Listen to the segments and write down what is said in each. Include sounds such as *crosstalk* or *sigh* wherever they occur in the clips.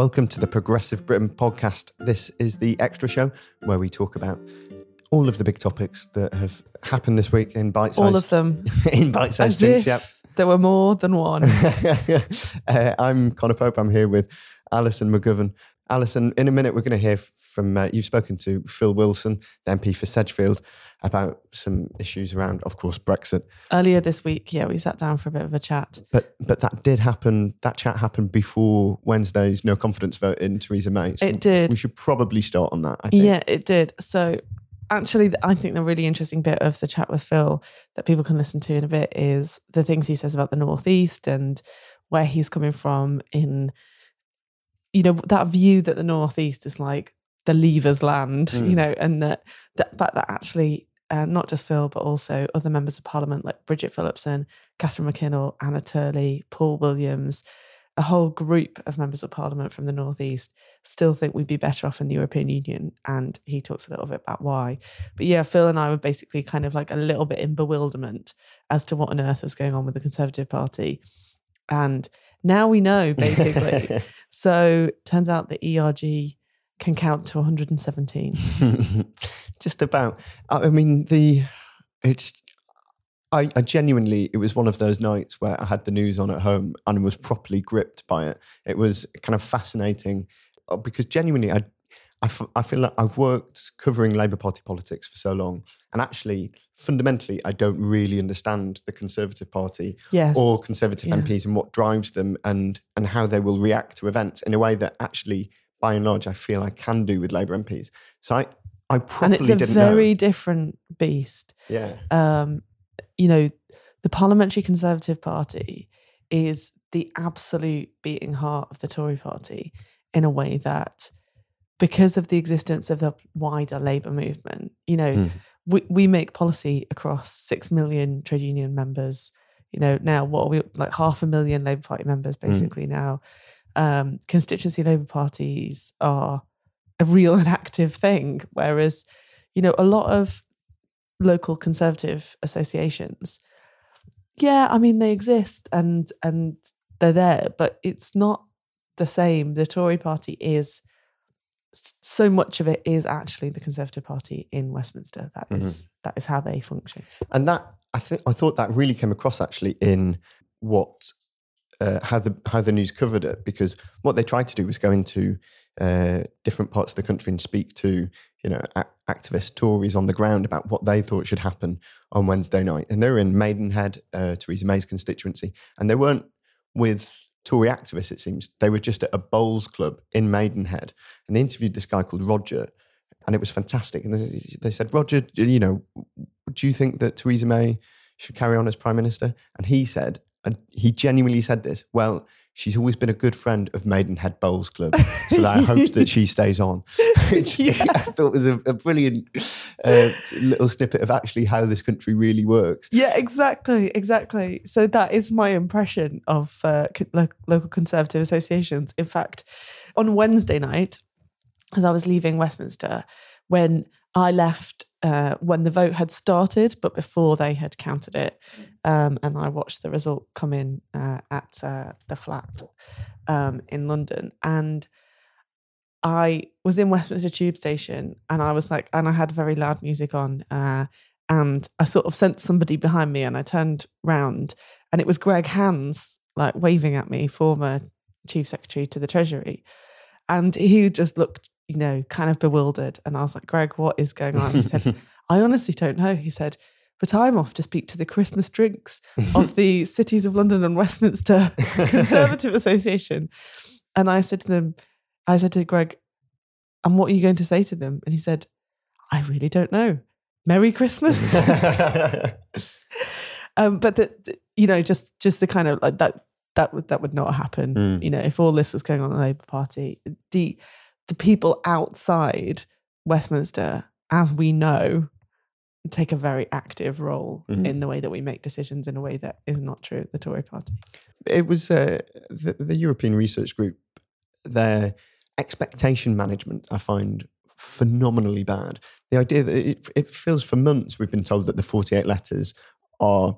Welcome to the Progressive Britain podcast. This is the extra show where we talk about all of the big topics that have happened this week in bite size. All of them. *laughs* in bite size things, yep. there were more than one. *laughs* uh, I'm Conor Pope. I'm here with Alison McGovern. Alison, in a minute, we're going to hear from uh, you've spoken to Phil Wilson, the MP for Sedgefield, about some issues around, of course, Brexit. Earlier this week, yeah, we sat down for a bit of a chat. But but that did happen. That chat happened before Wednesday's no confidence vote in Theresa May. So It did. We should probably start on that. I think. Yeah, it did. So actually, I think the really interesting bit of the chat with Phil that people can listen to in a bit is the things he says about the Northeast and where he's coming from in, you know, that view that the Northeast is like the leavers land, Mm. you know, and that, that but that actually uh, not just Phil, but also other members of Parliament like Bridget Phillipson, Catherine McKinnell, Anna Turley, Paul Williams, a whole group of members of Parliament from the Northeast still think we'd be better off in the European Union. And he talks a little bit about why. But yeah, Phil and I were basically kind of like a little bit in bewilderment as to what on earth was going on with the Conservative Party. And now we know, basically. *laughs* so turns out the ERG can count to 117. *laughs* Just about. I mean, the it's. I, I genuinely, it was one of those nights where I had the news on at home and was properly gripped by it. It was kind of fascinating uh, because genuinely, I, I, f- I feel like I've worked covering Labour Party politics for so long, and actually, fundamentally, I don't really understand the Conservative Party Yes. or Conservative Yeah. MPs and what drives them and and how they will react to events in a way that actually, by and large, I feel I can do with Labour MPs. So I, I probably and it's a very know. different beast. Yeah, um, you know, the Parliamentary Conservative Party is the absolute beating heart of the Tory party in a way that, because of the existence of the wider Labour movement, you know, Mm. we, we make policy across six million trade union members. You know, now what are we like half a million Labour Party members basically now? Um, constituency Labour parties are a real *laughs* and active thing, whereas, you know, a lot of local conservative associations yeah i mean they exist and and they're there but it's not the same the tory party is so much of it is actually the conservative party in westminster. That is that is how they function. And that I think I thought that really came across actually in what uh, how the how the news covered it because what they tried to do was go into uh, different parts of the country and speak to you know a- activist Tories on the ground about what they thought should happen on Wednesday night, and they were in Maidenhead, uh, Theresa May's constituency, and they weren't with Tory activists. It seems they were just at a bowls club in Maidenhead, and they interviewed this guy called Roger, and it was fantastic. And they, said, Roger, you know, do you think that Theresa May should carry on as prime minister? And he said, and he genuinely said this, well, she's always been a good friend of Maidenhead Bowls Club, so that I hope that she *laughs* stays on. *laughs* Which Yeah. I thought was a, a brilliant uh, little snippet of actually how this country really works. yeah exactly exactly. So that is my impression of uh, local conservative associations. In fact on wednesday night as i was leaving westminster when i left uh, when the vote had started but before they had counted it um, and i watched the result come in uh, at uh, the flat um, in london. And I was in Westminster Tube Station and I was like, and I had very loud music on. Uh, and I sort of sensed somebody behind me and I turned round and it was Greg Hands, like waving at me, former chief secretary to the Treasury. And he just looked, you know, kind of bewildered. And I was like, Greg, what is going on? He said, *laughs* I honestly don't know. He said, but I'm off to speak to the Christmas drinks of *laughs* the Cities of London and Westminster *laughs* Conservative Association. And I said to them, I said to Greg, and what are you going to say to them? And he said, I really don't know. Merry Christmas. *laughs* um, but that you know, just just the kind of like that that would that would not happen. Mm. You know, if all this was going on in the Labour Party, the the people outside Westminster, as we know, take a very active role Mhm. in the way that we make decisions in a way that is not true at the Tory Party. it was uh, the, the European Research Group, their expectation management, I find phenomenally bad. The idea that it, it feels for months we've been told that the 48 letters are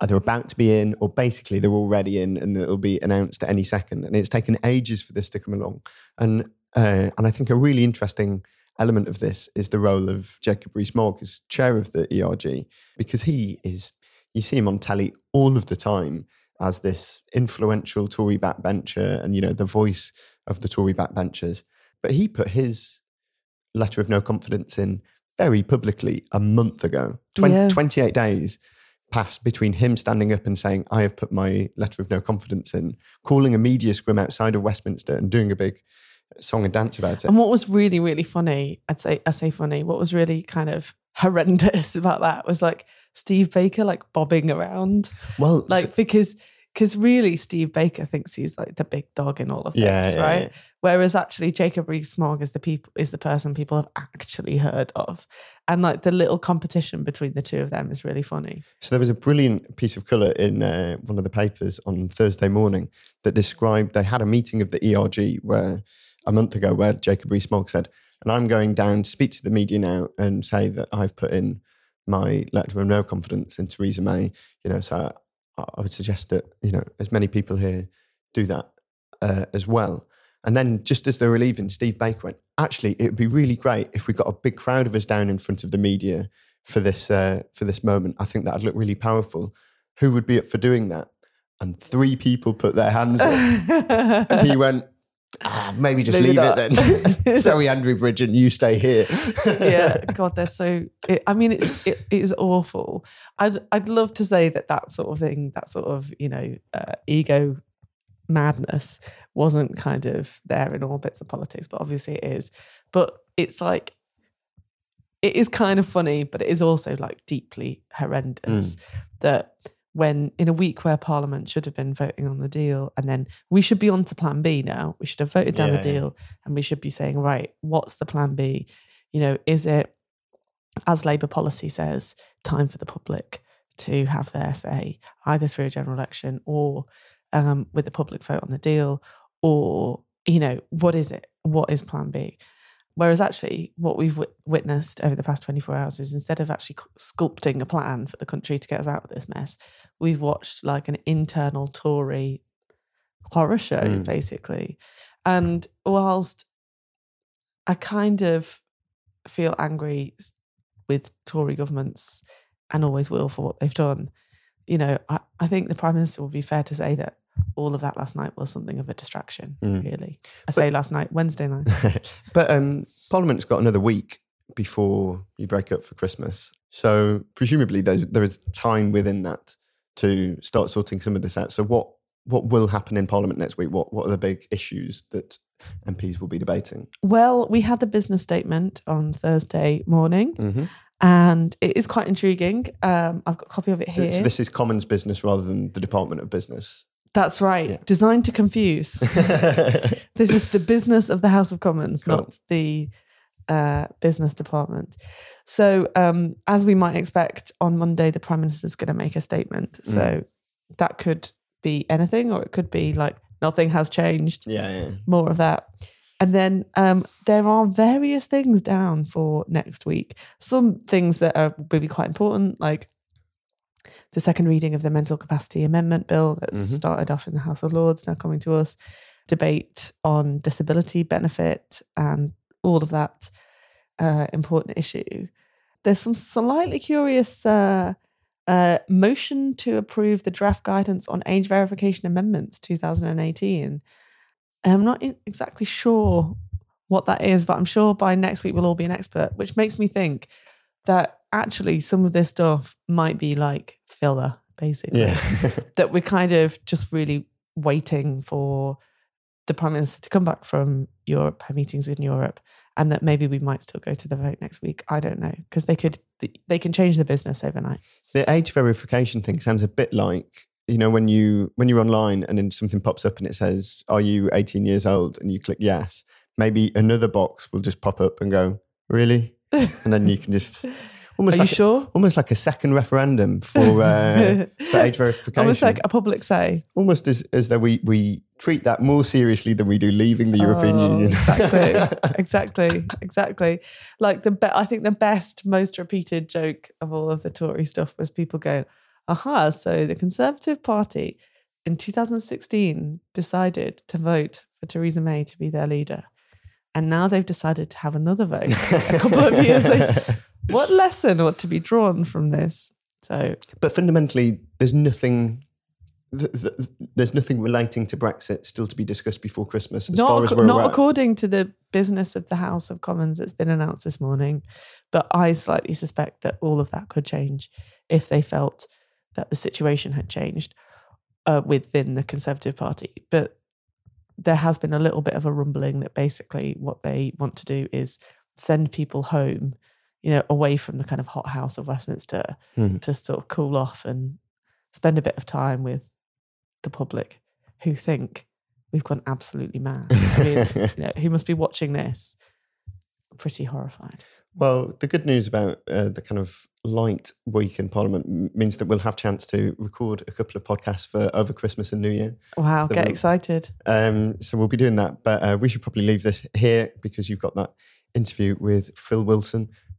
either about to be in or basically they're already in and it'll be announced at any second. And it's taken ages for this to come along. And, uh, and I think a really interesting element of this is the role of Jacob Rees-Mogg as chair of the ERG, because he is, you see him on telly all of the time as this influential Tory backbencher and, you know, the voice of the Tory backbenchers. But he put his letter of no confidence in very publicly a month ago. Twen- Yeah. 28 days passed between him standing up and saying, I have put my letter of no confidence in, calling a media scrum outside of Westminster and doing a big song and dance about it. And what was really, really funny, I'd say I say funny, what was really kind of horrendous *laughs* about that was like Steve Baker like bobbing around. well, Like because because really Steve Baker thinks he's like the big dog in all of Yeah, this, yeah, right? yeah. Whereas actually Jacob Rees-Mogg is the people is the person people have actually heard of. And like the little competition between the two of them is really funny. So there was a brilliant piece of colour in uh, one of the papers on Thursday morning that described they had a meeting of the ERG where a month ago where Jacob Rees-Mogg said, and I'm going down to speak to the media now and say that I've put in my letter of no confidence in Theresa May. You know, so I, would suggest that you know as many people here do that uh, as well. And then just as they were leaving, Steve Baker went, actually, it would be really great if we got a big crowd of us down in front of the media for this uh, for this moment. I think that'd look really powerful. Who would be up for doing that? And three people put their hands up. and he went, ah, maybe just Leave it leave up." it then. *laughs* Sorry, Andrew Bridgen, you stay here. *laughs* yeah, God, they're so. It, I mean, it's it, it is awful. I'd I'd love to say that that sort of thing, that sort of you know uh, ego madness, wasn't kind of there in all bits of politics, but obviously it is. But it's like it is kind of funny, but it is also like deeply horrendous that when in a week where Parliament should have been voting on the deal, and then we should be on to Plan B now. We should have voted down Yeah, the yeah. deal, and we should be saying, right, what's the Plan B? You know, is it as Labour policy says, time for the public to have their say, either through a general election or um, with the public vote on the deal, or you know, what is it? What is Plan B? Whereas actually, what we've wit- witnessed over the past 24 hours is instead of actually sculpting a plan for the country to get us out of this mess, we've watched like an internal Tory horror show, Mm. basically. And whilst I kind of feel angry with Tory governments and always will for what they've done, you know, I, I think the Prime Minister would be fair to say that all of that last night was something of a distraction, Mm. really. I say last night, Wednesday night. *laughs* but um, Parliament's got another week before you break up for Christmas. So presumably there's, there is time within that to start sorting some of this out. So what what will happen in Parliament next week? What what are the big issues that MPs will be debating? Well, we had the business statement on Thursday morning, Mm-hmm. and it is quite intriguing. Um, I've got a copy of it here. so this is Commons business rather than the Department of Business. That's right. Yeah. Designed to confuse. *laughs* this is the business of the House of Commons, Cool. not the uh, business department. So, um, as we might expect, on Monday, the Prime Minister is going to make a statement. So, Mm. that could be anything, or it could be like nothing has changed, yeah, yeah. more of that. And then um, there are various things down for next week. Some things that are will be quite important, like the second reading of the Mental Capacity Amendment Bill that's Mhm. started off in the House of Lords, now coming to us. debate on disability benefit and all of that uh, important issue. There's some slightly curious uh, uh, motion to approve the draft guidance on age verification amendments 2018. I'm not exactly sure what that is, but I'm sure by next week we'll all be an expert, which makes me think that actually some of this stuff might be like filler, basically. Yeah. *laughs* that we're kind of just really waiting for the prime minister to come back from Europe, her meetings in Europe, and that maybe we might still go to the vote next week. I don't know because they could they can change the business overnight. the age verification thing sounds a bit like you know when you when you're online and then something pops up and it says are you 18 years old and you click yes maybe another box will just pop up and go really *laughs* and then you can just almost Are like you sure? almost like a second referendum for uh, *laughs* for age verification Almost like a public say. almost as, as though we we treat that more seriously than we do leaving the European Oh, Union exactly, *laughs* exactly, exactly. Like the be- I think the best, most repeated joke of all of the Tory stuff was people going, "Aha!" So the Conservative Party in 2016 decided to vote for Theresa May to be their leader, and now they've decided to have another vote a couple of years later. *laughs* What lesson ought to be drawn from this? So but fundamentally there's nothing th- th- there's nothing relating to Brexit still to be discussed before Christmas as not, far as we're not aware. according to the business of the House of Commons that's been announced this morning. But I slightly suspect that all of that could change if they felt that the situation had changed uh, within the Conservative Party. But there has been a little bit of a rumbling that basically what they want to do is send people home, you know, away from the kind of hot house of Westminster Mhm. to sort of cool off and spend a bit of time with the public who think we've gone absolutely mad. I mean, you know, *laughs* who must be watching this pretty horrified. Well, the good news about uh, the kind of light week in Parliament means that we'll have chance to record a couple of podcasts for over Christmas and New Year. Wow, the get excited. Um, so we'll be doing that, but uh, we should probably leave this here because you've got that interview with Phil Wilson,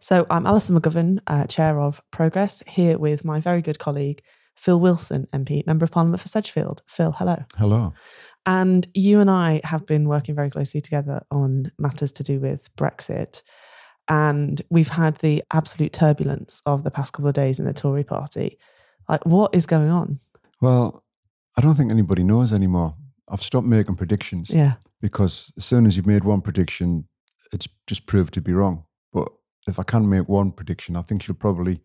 So I'm Alison McGovern, uh, Chair of Progress, here with my very good colleague, Phil Wilson, MP, Member of Parliament for Sedgefield. Phil, hello. Hello. And you and I have been working very closely together on matters to do with Brexit. And we've had the absolute turbulence of the past couple of days in the Tory party. Like, what is going on? Well, I don't think anybody knows anymore. I've stopped making predictions Yeah. because as soon as you've made one prediction, it's just proved to be wrong. But if I can make one prediction, I think she'll probably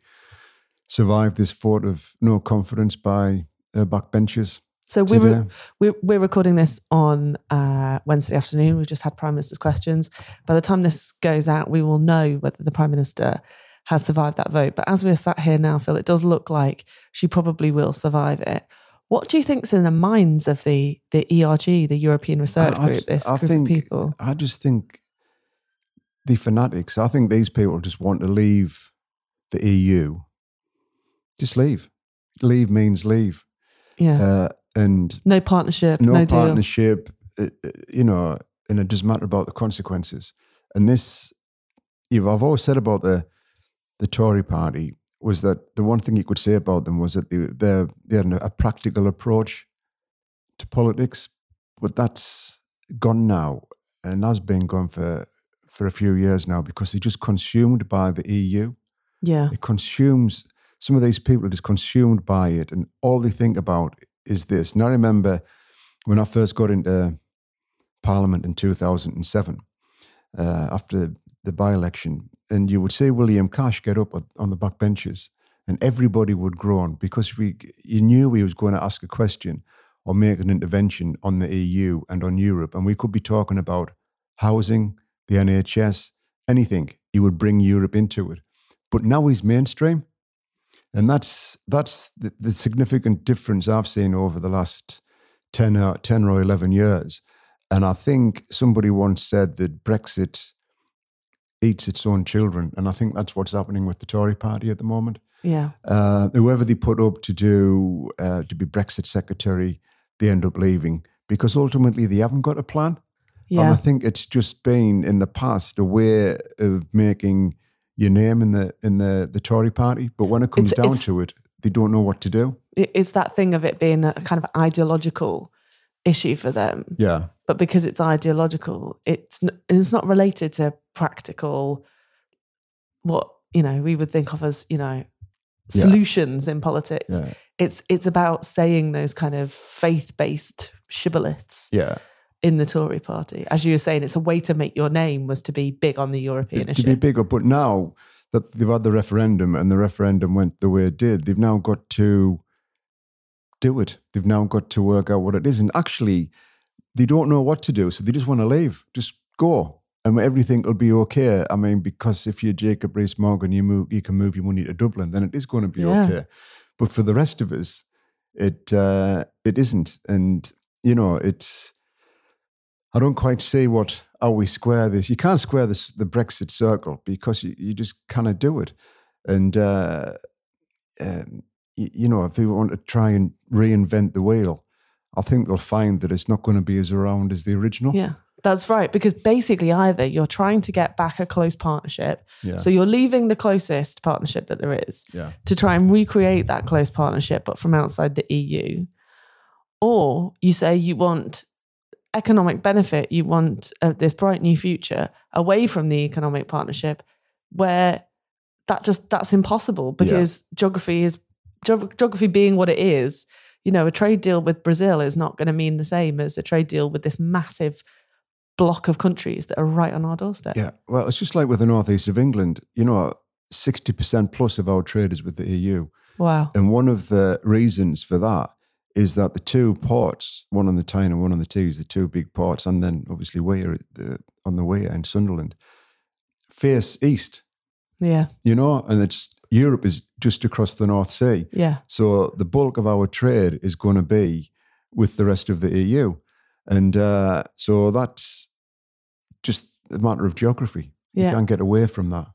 survive this vote of no confidence by uh, backbenchers. So we were, we're, we're recording this on uh, Wednesday afternoon. We've just had Prime Minister's questions. By the time this goes out, we will know whether the Prime Minister has survived that vote. But as we're sat here now, Phil, it does look like she probably will survive it. What do you think's in the minds of the the ERG, the European Research I- Group, this I group think, of people? I just think the fanatics. I think these people just want to leave the EU. Just leave. Leave means leave. Yeah. Uh, and no partnership, no, no, partnership, uh, uh, you know, and it doesn't matter about the consequences. And this, you've, I've always said about the the Tory party was that the one thing you could say about them was that they they they had a practical approach to politics, but that's gone now, and has been gone for for a few years now because they're just consumed by the EU. Yeah. It consumes some of these people are just consumed by it, and all they think about is this. And I remember when I first got into Parliament in 2007, uh, after the by election, and you would see William Cash get up on the back benches, and everybody would groan because we you knew he was going to ask a question or make an intervention on the EU and on Europe, and we could be talking about housing, the NHS, anything. He would bring Europe into it, but now he's mainstream, and that's that's the, the significant difference I've seen over the last 10 or, 10 or 11 years. And I think somebody once said that Brexit eats its own children. And I think that's what's happening with the Tory party at the moment. Yeah. Uh, whoever they put up to do uh, to be Brexit secretary, they end up leaving because ultimately they haven't got a plan. Yeah. And I think it's just been in the past a way of making your name in the in the the Tory party. But when it comes It's- down it's- to it, they don't know what to do. It- It's that thing of it being a kind of ideological issue for them. Yeah. But because it's ideological, it's it's not related to practical what, you know, we would think of as, you know, Yeah. solutions in politics. Yeah. It's it's about saying those kind of faith-based shibboleths Yeah. In the Tory party. As you were saying, it's a way to make your name was to be big on the European to issue. To be bigger. But now that they've had the referendum and the referendum went the way it did, they've now got to do it. They've now got to work out what it is. And actually, they don't know what to do. So they just want to leave. Just go. And everything will be okay. I mean, because if you're Jacob Rees Morgan, you move, you can move your money to Dublin, then it is going to be Yeah. okay. But for the rest of us, it uh, it isn't. And you know, it's I don't quite see what how we square this. You can't square this the Brexit circle because you, you just cannot do it. And uh, um, you, you know, if they want to try and reinvent the wheel, I think they'll find that it's not going to be as around as the original. Yeah, that's right. Because basically, either you're trying to get back a close partnership, Yeah. so you're leaving the closest partnership that there is Yeah. to try and recreate that close partnership, but from outside the EU, or you say you want economic benefit, you want uh, this bright new future away from the economic partnership, where that just that's impossible because geography is geog- geography being what it is. You know, a trade deal with Brazil is not going to mean the same as a trade deal with this massive block of countries that are right on our doorstep. Yeah. Well, it's just like with the northeast of England. You know, sixty percent plus of our trade is with the EU. Wow. And one of the reasons for that is that the two ports, one on the Tyne and one on the Tees, the two big ports, and then obviously Wear the, on the Wear in Sunderland, face east. Yeah. You know, and it's Europe is just across the North Sea. Yeah. So the bulk of our trade is going to be with the rest of the EU, and uh, so that's just a matter of geography. Yeah. You can't get away from that.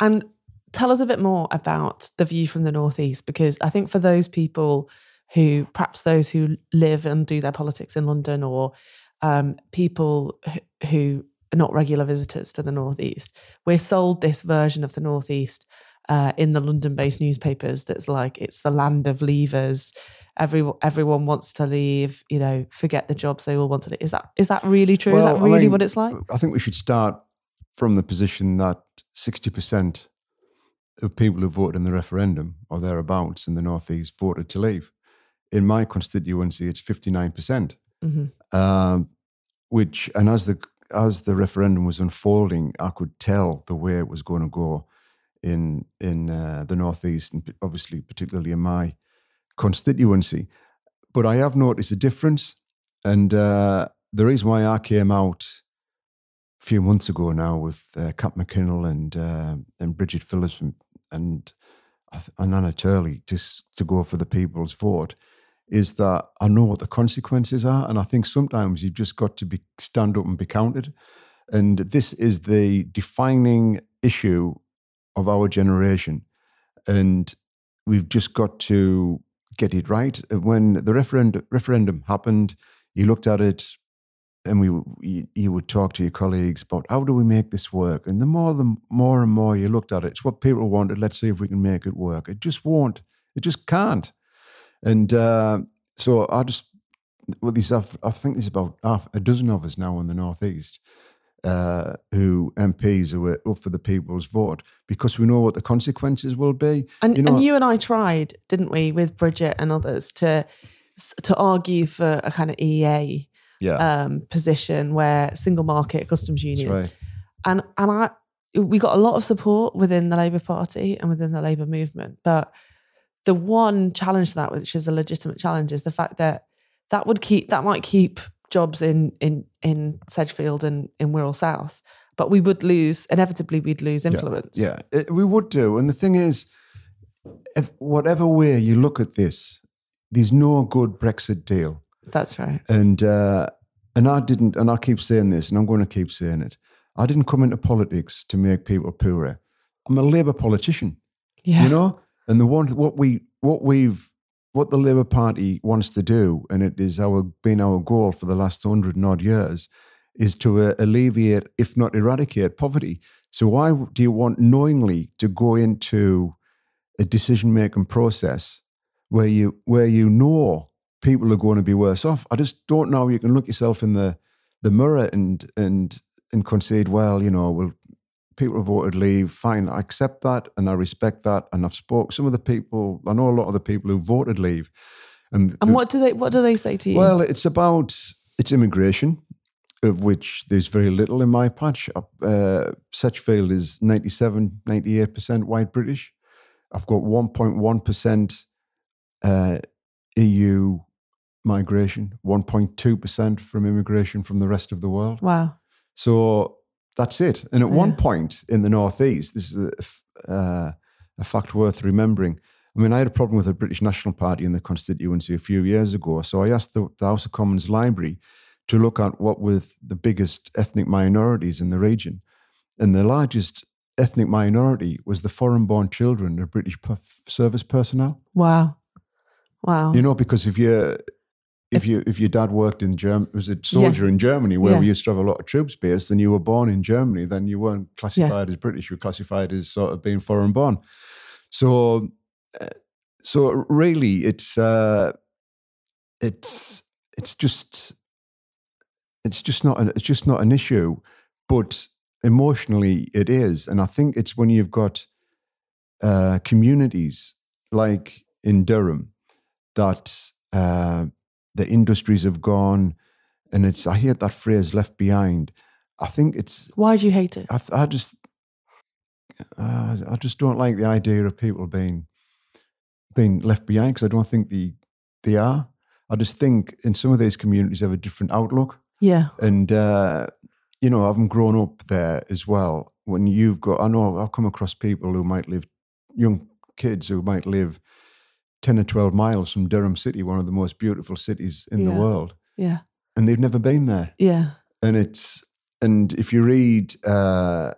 And tell us a bit more about the view from the Northeast, because I think for those people who, perhaps those who live and do their politics in London, or um, people who are not regular visitors to the Northeast, we're sold this version of the Northeast uh, in the London-based newspapers that's like it's the land of leavers. Everyone, everyone wants to leave. You know, forget the jobs. They all want to leave. Is that is that really true? is Well, that I really mean, what it's like? I think we should start from the position that 60% of people who voted in the referendum or thereabouts in the Northeast voted to leave. In my constituency, it's 59%. hmm Um, which, and as the as the referendum was unfolding, I could tell the way it was going to go in in uh, the northeast, and obviously particularly in my constituency. But I have noticed a difference, and uh, the reason why I came out a few months ago now with uh, Cat McKinnell and uh, and Bridget Phillips and and, and Anna Turley just to go for the people's vote is that I know what the consequences are, and I think sometimes you've just got to be stand up and be counted. And this is the defining issue of our generation. And we've just got to get it right. When the referendum, referendum happened, you looked at it and we you, you would talk to your colleagues about how do we make this work and the more the more and more you looked at it it's what people wanted let's see if we can make it work it just won't it just can't and uh, so i just well these i think there's about half a dozen of us now in the northeast uh, who MPs who are up for the people's vote because we know what the consequences will be. And you know, and you and I tried, didn't we, with Bridget and others to to argue for a kind of EA yeah, um, position where single market customs union, right. and and I we got a lot of support within the Labour Party and within the Labour movement, but the one challenge to that, which is a legitimate challenge, is the fact that that would keep that might keep jobs in in in Sedgefield and in Wirral South, but we would lose inevitably we'd lose influence. Yeah, it, we would do. And the thing is, if, whatever way you look at this, there's no good Brexit deal. that's right. And uh, and I didn't, and I keep saying this, and I'm going to keep saying it. I didn't come into politics to make people poorer. I'm a Labour politician, Yeah, you know. And the one what we what we've what the Labour Party wants to do, and it is our been our goal for the last hundred and odd years, is to uh, alleviate, if not eradicate, poverty. So why do you want knowingly to go into a decision making process where you where you know people are going to be worse off? I just don't know. You can look yourself in the the mirror and and and concede, well, you know, well, people voted leave. Fine, I accept that and I respect that. And I've spoke some of the people. I know a lot of the people who voted leave. And, and what do they what do they say to you? well, it's about it's immigration, of which there's very little in my patch. Uh, Sedgefield is 97, 98% white British. I've got 1.1% uh, EU migration, 1.2% from immigration from the rest of the world. wow, So that's it. And at one point in the Northeast, this is a, uh, a fact worth remembering. I mean, I had a problem with the British National Party in the constituency a few years ago. So I asked the, the House of Commons Library to look at what were the biggest ethnic minorities in the region. And the largest ethnic minority was the foreign born children of British service personnel. wow, wow. You know, because if you if, you if your dad worked in Germany, was a soldier in Germany, where Yeah. we used to have a lot of troops based, and you were born in Germany, then you weren't classified as British. You were classified as sort of being foreign born. So, uh, so really, it's uh, it's it's just it's just not an, it's just not an issue, but emotionally it is, and I think it's when you've got uh, communities like in Durham that uh, the industries have gone, and it's I hear that phrase "left behind." I think it's Why do you hate it? I, I just uh, I just don't like the idea of people being being left behind because I don't think the they are. I just think in some of these communities have a different outlook, Yeah, and uh, you know, having grown up there as well, when you've got, I know I've come across people who might live, young kids who might live ten or twelve miles from Durham City, one of the most beautiful cities in the world, yeah, and they've never been there yeah, and it's and if you read uh,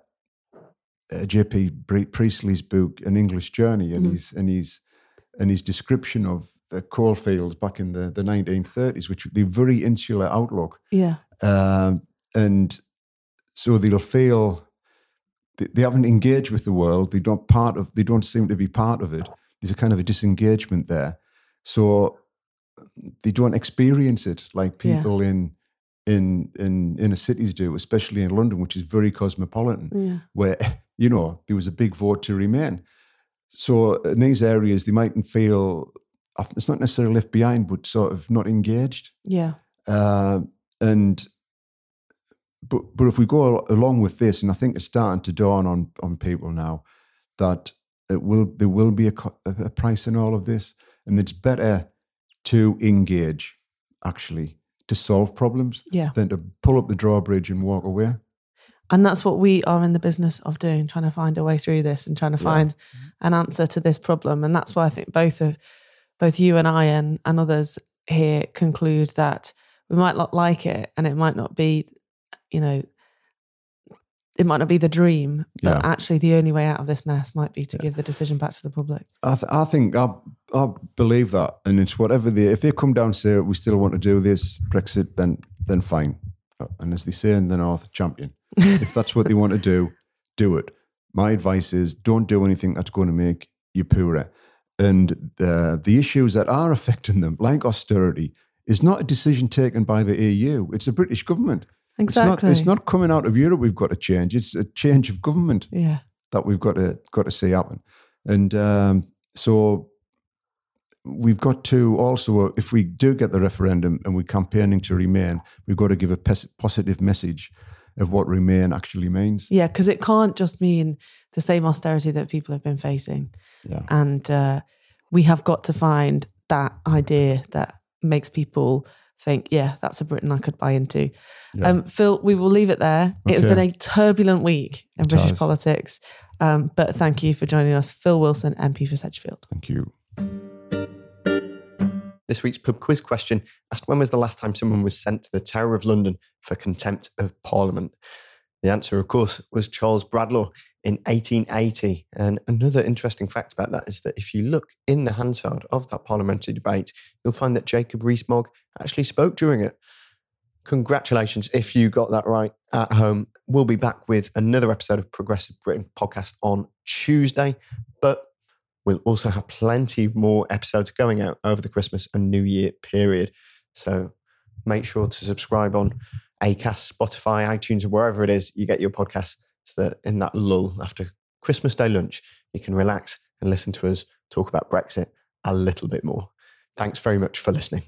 uh, J.B. Priestley's book, An English Journey, and Mhm. his and his and his description of the coalfields back in the the 1930s, which the very insular outlook, yeah, um, and so they'll feel they, they haven't engaged with the world. They don't part of. They don't seem to be part of it. There's a kind of a disengagement there. So they don't experience it like Yeah. people in in in inner cities do, especially in London, which is very cosmopolitan, yeah, where *laughs* you know there was a big vote to remain. So in these areas, they mightn't feel it's not necessarily left behind, but sort of not engaged. yeah, Uh, and but but if we go along with this, and I think it's starting to dawn on on people now that it will there will be a, a price in all of this, and it's better to engage actually to solve problems yeah. than to pull up the drawbridge and walk away. And that's what we are in the business of doing, trying to find a way through this and trying to Yeah. find an answer to this problem. And that's why I think both of both you and I and, and others here conclude that we might not like it and it might not be, you know, it might not be the dream, but Yeah. actually the only way out of this mess might be to give the decision back to the public. I, th- I think I, I believe that, and it's whatever they. If they come down and say we still want to do this Brexit, then then fine. Uh, And as they say in the North, champion. *laughs* if that's what they want to do, do it. My advice is don't do anything that's going to make you poorer. And uh, the issues that are *laughs* affecting them, like austerity, is not a decision taken by the EU. It's the British government. Exactly. It's not, it's not coming out of Europe. We've got to change. It's a change of government Yeah. that we've got to got to see happen. And um, so we've got to also, if we do get the referendum and we're campaigning to remain, we've got to give a pes- positive message of what remain actually means. Yeah, because it can't just mean the same austerity that people have been facing. Yeah. And uh, we have got to find that idea that makes people think, yeah, that's a Britain I could buy into. Yeah. Um, Phil, we will leave it there. It has been a turbulent week in It British has. politics. Um, but thank you for joining us, Phil Wilson, MP for Sedgefield. Thank you. This week's pub quiz question asked when was the last time someone was sent to the Tower of London for contempt of Parliament? The answer, of course, was Charles Bradlaugh in 1880. And another interesting fact about that is that if you look in the Hansard of that parliamentary debate, you'll find that Jacob Rees-Mogg actually spoke during it. Congratulations if you got that right at home. We'll be back with another episode of Progressive Britain podcast on Tuesday, but we'll also have plenty more episodes going out over the Christmas and New Year period. So make sure to subscribe on Acast, Spotify, iTunes, wherever it is you get your podcasts. So that in that lull after Christmas Day lunch, you can relax and listen to us talk about Brexit a little bit more. Thanks very much for listening.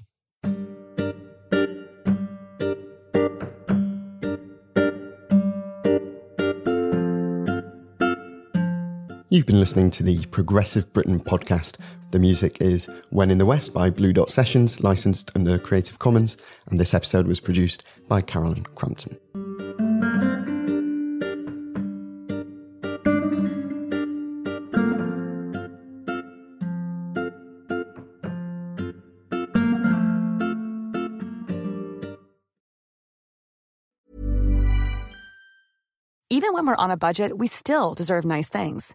You've been listening to the Progressive Britain podcast. The music is When in the West by Blue Dot Sessions, licensed under Creative Commons, and this episode was produced by Carolyn Crampton. Even when we're on a budget, we still deserve nice things.